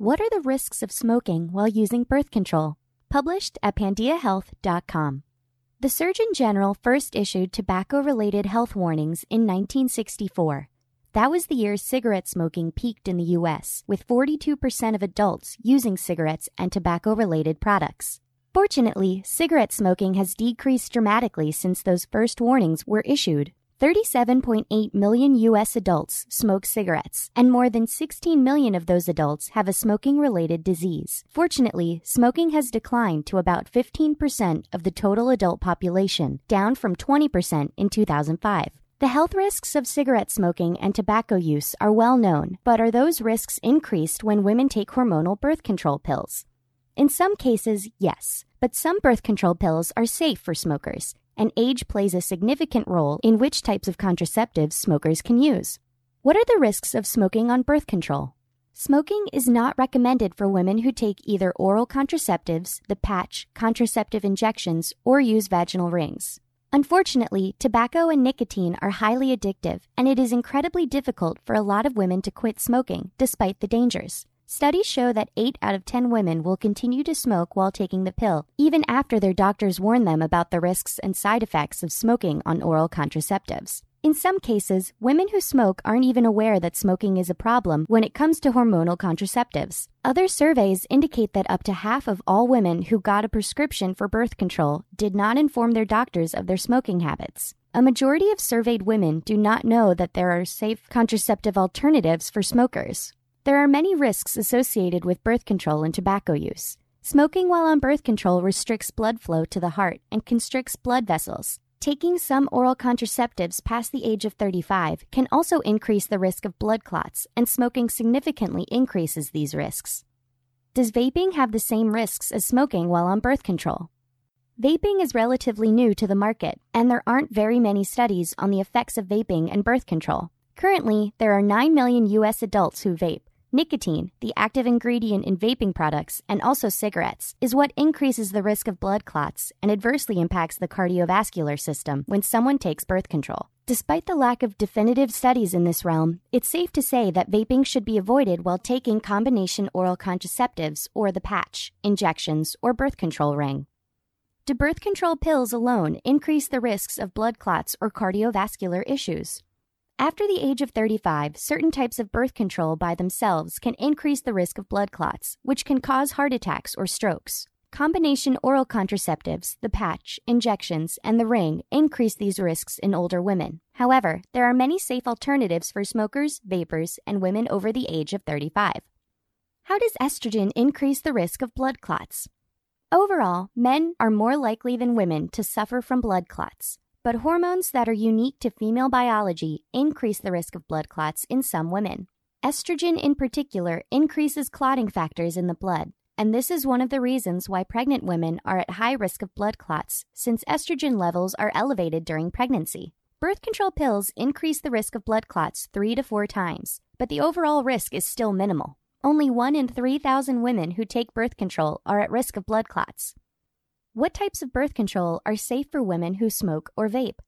What are the risks of smoking while using birth control? Published at pandiahealth.com. The Surgeon General first issued tobacco related health warnings in 1964. That was the year cigarette smoking peaked in the US, with 42% of adults using cigarettes and tobacco related products. Fortunately, cigarette smoking has decreased dramatically since those first warnings were issued. 37.8 million US adults smoke cigarettes, and more than 16 million of those adults have a smoking related disease. Fortunately, smoking has declined to about 15% of the total adult population, down from 20% in 2005. The health risks of cigarette smoking and tobacco use are well known, but are those risks increased when women take hormonal birth control pills? In some cases, yes, but some birth control pills are safe for smokers, and age plays a significant role in which types of contraceptives smokers can use. What are the risks of smoking on birth control? Smoking is not recommended for women who take either oral contraceptives, the patch, contraceptive injections, or use vaginal rings. Unfortunately, tobacco and nicotine are highly addictive, and it is incredibly difficult for a lot of women to quit smoking, despite the dangers. Studies show that 8 out of 10 women will continue to smoke while taking the pill, even after their doctors warn them about the risks and side effects of smoking on oral contraceptives. In some cases, women who smoke aren't even aware that smoking is a problem when it comes to hormonal contraceptives. Other surveys indicate that up to half of all women who got a prescription for birth control did not inform their doctors of their smoking habits. A majority of surveyed women do not know that there are safe contraceptive alternatives for smokers. There are many risks associated with birth control and tobacco use. Smoking while on birth control restricts blood flow to the heart and constricts blood vessels, Taking some oral contraceptives past the age of 35 can also increase the risk of blood clots, and smoking significantly increases these risks. Does vaping have the same risks as smoking while on birth control? Vaping is relatively new to the market, and there aren't very many studies on the effects of vaping and birth control. Currently, there are 9 million US adults who vape, Nicotine, the active ingredient in vaping products and also cigarettes, is what increases the risk of blood clots and adversely impacts the cardiovascular system when someone takes birth control. Despite the lack of definitive studies in this realm, it's safe to say that vaping should be avoided while taking combination oral contraceptives or the patch, injections, or birth control ring. Do birth control pills alone increase the risks of blood clots or cardiovascular issues? After the age of 35, certain types of birth control by themselves can increase the risk of blood clots, which can cause heart attacks or strokes. Combination oral contraceptives, the patch, injections, and the ring increase these risks in older women. However, there are many safe alternatives for smokers, vapers, and women over the age of 35. How does estrogen increase the risk of blood clots? Overall, men are more likely than women to suffer from blood clots but hormones that are unique to female biology increase the risk of blood clots in some women. Estrogen, in particular, increases clotting factors in the blood, and this is one of the reasons why pregnant women are at high risk of blood clots, since estrogen levels are elevated during pregnancy. Birth control pills increase the risk of blood clots three to four times, but the overall risk is still minimal. Only 1 in 3,000 women who take birth control are at risk of blood clots. What types of birth control are safe for women who smoke or vape?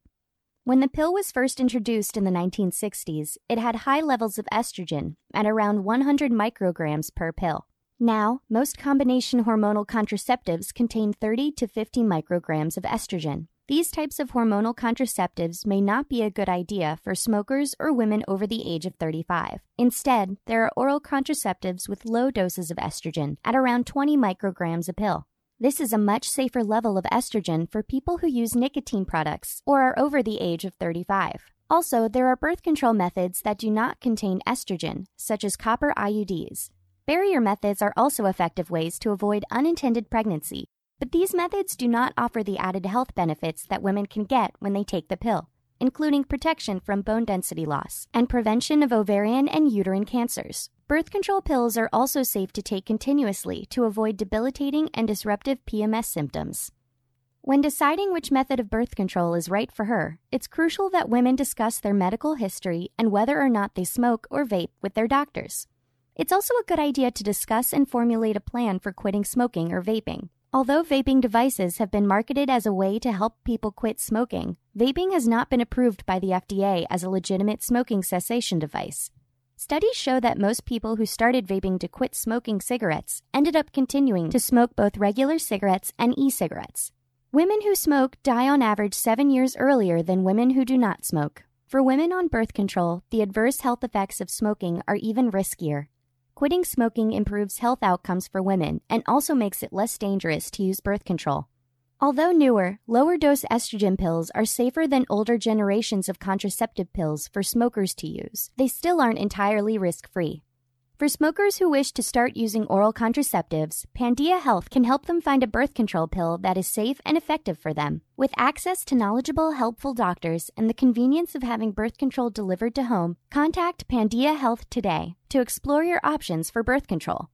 When the pill was first introduced in the 1960s, it had high levels of estrogen at around 100 micrograms per pill. Now, most combination hormonal contraceptives contain 30 to 50 micrograms of estrogen. These types of hormonal contraceptives may not be a good idea for smokers or women over the age of 35. Instead, there are oral contraceptives with low doses of estrogen at around 20 micrograms a pill. This is a much safer level of estrogen for people who use nicotine products or are over the age of 35. Also, there are birth control methods that do not contain estrogen, such as copper IUDs. Barrier methods are also effective ways to avoid unintended pregnancy, but these methods do not offer the added health benefits that women can get when they take the pill, including protection from bone density loss and prevention of ovarian and uterine cancers. Birth control pills are also safe to take continuously to avoid debilitating and disruptive PMS symptoms. When deciding which method of birth control is right for her, it's crucial that women discuss their medical history and whether or not they smoke or vape with their doctors. It's also a good idea to discuss and formulate a plan for quitting smoking or vaping. Although vaping devices have been marketed as a way to help people quit smoking, vaping has not been approved by the FDA as a legitimate smoking cessation device. Studies show that most people who started vaping to quit smoking cigarettes ended up continuing to smoke both regular cigarettes and e cigarettes. Women who smoke die on average seven years earlier than women who do not smoke. For women on birth control, the adverse health effects of smoking are even riskier. Quitting smoking improves health outcomes for women and also makes it less dangerous to use birth control. Although newer, lower dose estrogen pills are safer than older generations of contraceptive pills for smokers to use, they still aren't entirely risk free. For smokers who wish to start using oral contraceptives, Pandia Health can help them find a birth control pill that is safe and effective for them. With access to knowledgeable, helpful doctors and the convenience of having birth control delivered to home, contact Pandia Health today to explore your options for birth control.